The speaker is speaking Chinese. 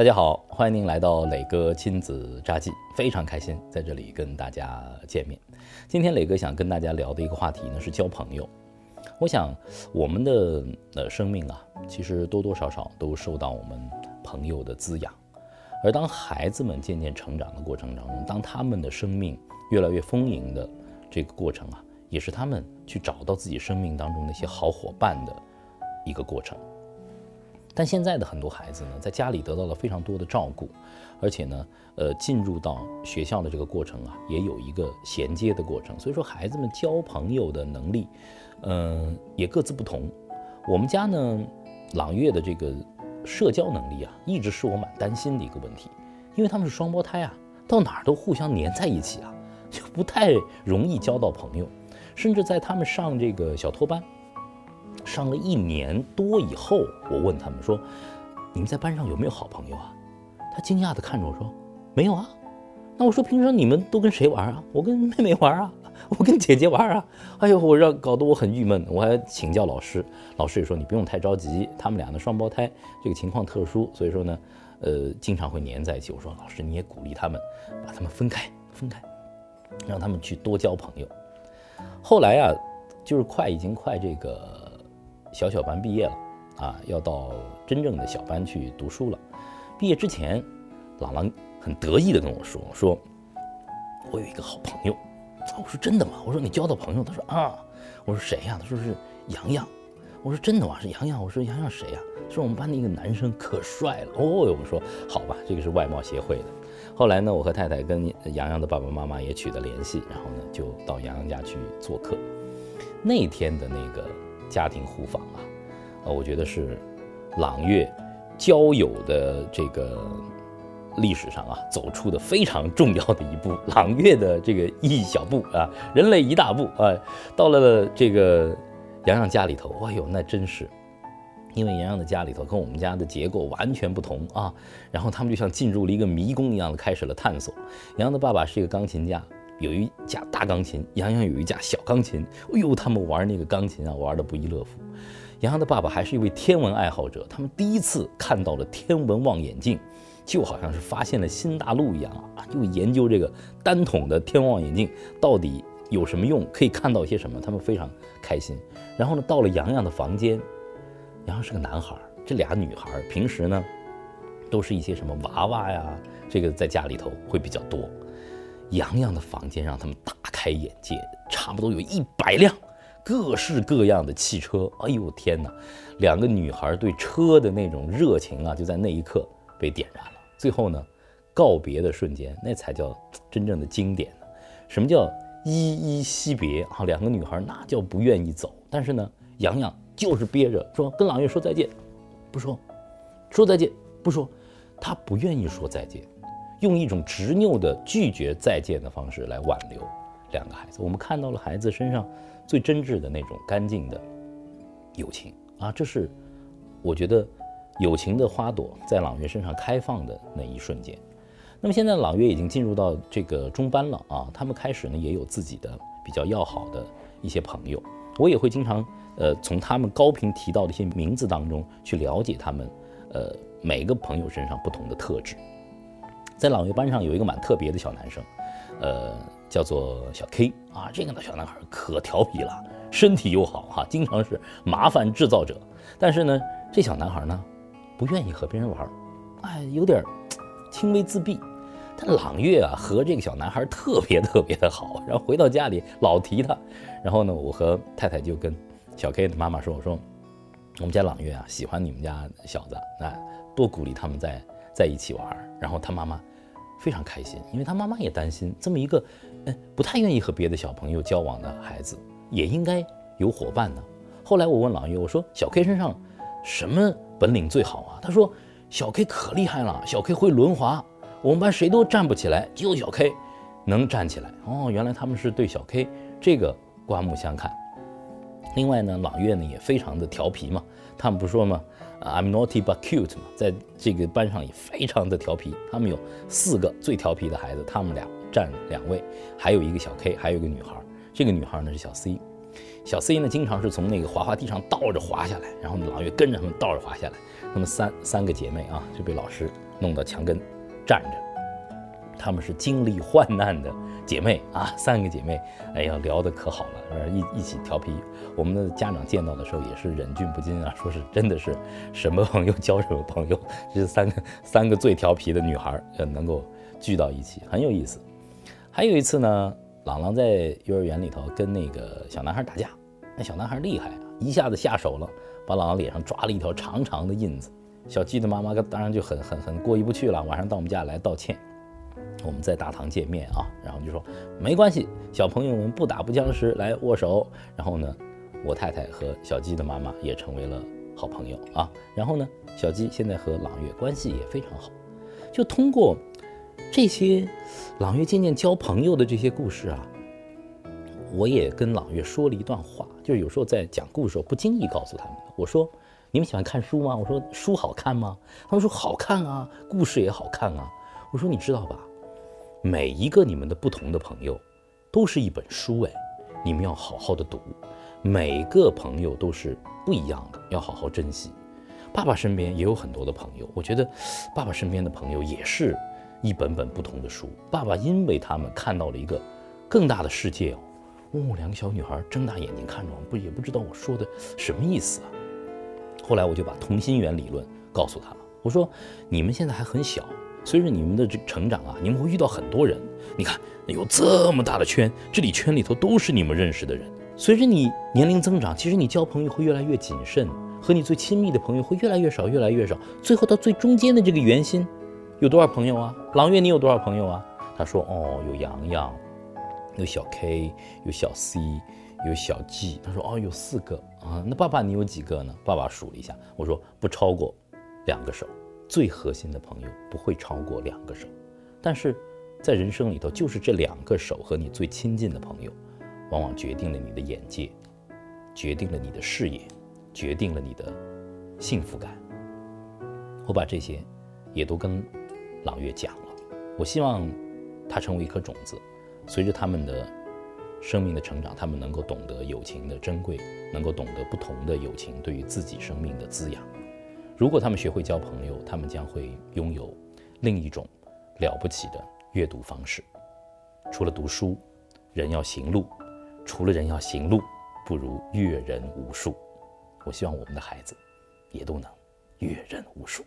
大家好，欢迎您来到磊哥亲子札记，非常开心在这里跟大家见面。今天磊哥想跟大家聊的一个话题呢是交朋友。我想我们的呃生命啊，其实多多少少都受到我们朋友的滋养。而当孩子们渐渐成长的过程当中，当他们的生命越来越丰盈的这个过程啊，也是他们去找到自己生命当中那些好伙伴的一个过程。但现在的很多孩子呢，在家里得到了非常多的照顾，而且呢，呃，进入到学校的这个过程啊，也有一个衔接的过程。所以说，孩子们交朋友的能力，嗯，也各自不同。我们家呢，朗月的这个社交能力啊，一直是我蛮担心的一个问题，因为他们是双胞胎啊，到哪儿都互相粘在一起啊，就不太容易交到朋友，甚至在他们上这个小托班。上了一年多以后，我问他们说：“你们在班上有没有好朋友啊？”他惊讶地看着我说：“没有啊。”那我说：“平常你们都跟谁玩啊？”我跟妹妹玩啊，我跟姐姐玩啊。哎呦，我让搞得我很郁闷，我还请教老师，老师也说你不用太着急，他们俩呢双胞胎这个情况特殊，所以说呢，呃，经常会黏在一起。我说老师你也鼓励他们，把他们分开，分开，让他们去多交朋友。后来啊，就是快已经快这个。小小班毕业了，啊，要到真正的小班去读书了。毕业之前，朗朗很得意的跟我说：“说我有一个好朋友。”我说：“真的吗？”我说：“你交到朋友？”他说：“啊。”我说：“谁呀？”他说：“是洋洋。”我说：“真的吗？是洋洋？”我说：“洋洋谁呀？”说：“我们班的一个男生，可帅了。”哦哟，我说：“好吧，这个是外貌协会的。”后来呢，我和太太跟洋洋的爸爸妈妈也取得联系，然后呢，就到洋洋家去做客。那天的那个。家庭互访啊，呃，我觉得是朗月交友的这个历史上啊走出的非常重要的一步。朗月的这个一小步啊，人类一大步啊，到了这个洋洋家里头，哎呦，那真是，因为洋洋的家里头跟我们家的结构完全不同啊，然后他们就像进入了一个迷宫一样的开始了探索。洋洋的爸爸是一个钢琴家。有一架大钢琴，洋洋有一架小钢琴。哎呦，他们玩那个钢琴啊，玩的不亦乐乎。洋洋的爸爸还是一位天文爱好者，他们第一次看到了天文望远镜，就好像是发现了新大陆一样啊！就研究这个单筒的天文望远镜到底有什么用，可以看到些什么，他们非常开心。然后呢，到了洋洋的房间，洋洋是个男孩，这俩女孩平时呢，都是一些什么娃娃呀，这个在家里头会比较多。洋洋的房间让他们大开眼界，差不多有一百辆各式各样的汽车。哎呦天哪！两个女孩对车的那种热情啊，就在那一刻被点燃了。最后呢，告别的瞬间，那才叫真正的经典呢。什么叫依依惜别啊？两个女孩那叫不愿意走，但是呢，洋洋就是憋着说跟朗月说再见，不说，说再见不说，他不愿意说再见。用一种执拗的拒绝再见的方式来挽留两个孩子，我们看到了孩子身上最真挚的那种干净的友情啊！这是我觉得友情的花朵在朗月身上开放的那一瞬间。那么现在朗月已经进入到这个中班了啊，他们开始呢也有自己的比较要好的一些朋友，我也会经常呃从他们高频提到的一些名字当中去了解他们呃每个朋友身上不同的特质。在朗月班上有一个蛮特别的小男生，呃，叫做小 K 啊。这个呢小男孩可调皮了，身体又好哈，经常是麻烦制造者。但是呢，这小男孩呢，不愿意和别人玩，哎，有点轻微自闭。但朗月啊和这个小男孩特别特别的好，然后回到家里老提他。然后呢，我和太太就跟小 K 的妈妈说：“我说我们家朗月啊喜欢你们家小子，那多鼓励他们在在一起玩。”然后他妈妈。非常开心，因为他妈妈也担心这么一个，嗯，不太愿意和别的小朋友交往的孩子，也应该有伙伴呢。后来我问朗月，我说小 K 身上什么本领最好啊？他说小 K 可厉害了，小 K 会轮滑，我们班谁都站不起来，就小 K 能站起来。哦，原来他们是对小 K 这个刮目相看。另外呢，朗月呢也非常的调皮嘛，他们不说吗？I'm naughty but cute 嘛，在这个班上也非常的调皮。他们有四个最调皮的孩子，他们俩占两位，还有一个小 K，还有一个女孩。这个女孩呢是小 C，小 C 呢经常是从那个滑滑梯上倒着滑下来，然后朗月跟着他们倒着滑下来。那么三三个姐妹啊就被老师弄到墙根站着。她们是经历患难的姐妹啊，三个姐妹，哎呀，聊得可好了，一一起调皮。我们的家长见到的时候也是忍俊不禁啊，说是真的是什么朋友交什么朋友，这三个三个最调皮的女孩呃能够聚到一起，很有意思。还有一次呢，朗朗在幼儿园里头跟那个小男孩打架，那小男孩厉害啊，一下子下手了，把朗朗脸上抓了一条长长的印子。小鸡的妈妈当然就很很很过意不去了，晚上到我们家来道歉。我们在大堂见面啊，然后就说没关系，小朋友们不打不相识，来握手。然后呢，我太太和小鸡的妈妈也成为了好朋友啊。然后呢，小鸡现在和朗月关系也非常好。就通过这些朗月渐渐交朋友的这些故事啊，我也跟朗月说了一段话，就是有时候在讲故事时候不经意告诉他们，我说你们喜欢看书吗？我说书好看吗？他们说好看啊，故事也好看啊。我说你知道吧？每一个你们的不同的朋友，都是一本书哎，你们要好好的读。每个朋友都是不一样的，要好好珍惜。爸爸身边也有很多的朋友，我觉得爸爸身边的朋友也是一本本不同的书。爸爸因为他们看到了一个更大的世界哦。哦，两个小女孩睁大眼睛看着我，不也不知道我说的什么意思啊。后来我就把同心圆理论告诉他了，我说你们现在还很小。随着你们的这成长啊，你们会遇到很多人。你看，有这么大的圈，这里圈里头都是你们认识的人。随着你年龄增长，其实你交朋友会越来越谨慎，和你最亲密的朋友会越来越少，越来越少。最后到最中间的这个圆心，有多少朋友啊？朗月，你有多少朋友啊？他说：哦，有洋洋，有小 K，有小 C，有小 G。他说：哦，有四个啊。那爸爸你有几个呢？爸爸数了一下，我说不超过两个手。最核心的朋友不会超过两个手，但是，在人生里头，就是这两个手和你最亲近的朋友，往往决定了你的眼界，决定了你的视野，决定了你的幸福感。我把这些也都跟朗月讲了，我希望他成为一颗种子，随着他们的生命的成长，他们能够懂得友情的珍贵，能够懂得不同的友情对于自己生命的滋养。如果他们学会交朋友，他们将会拥有另一种了不起的阅读方式。除了读书，人要行路；除了人要行路，不如阅人无数。我希望我们的孩子也都能阅人无数。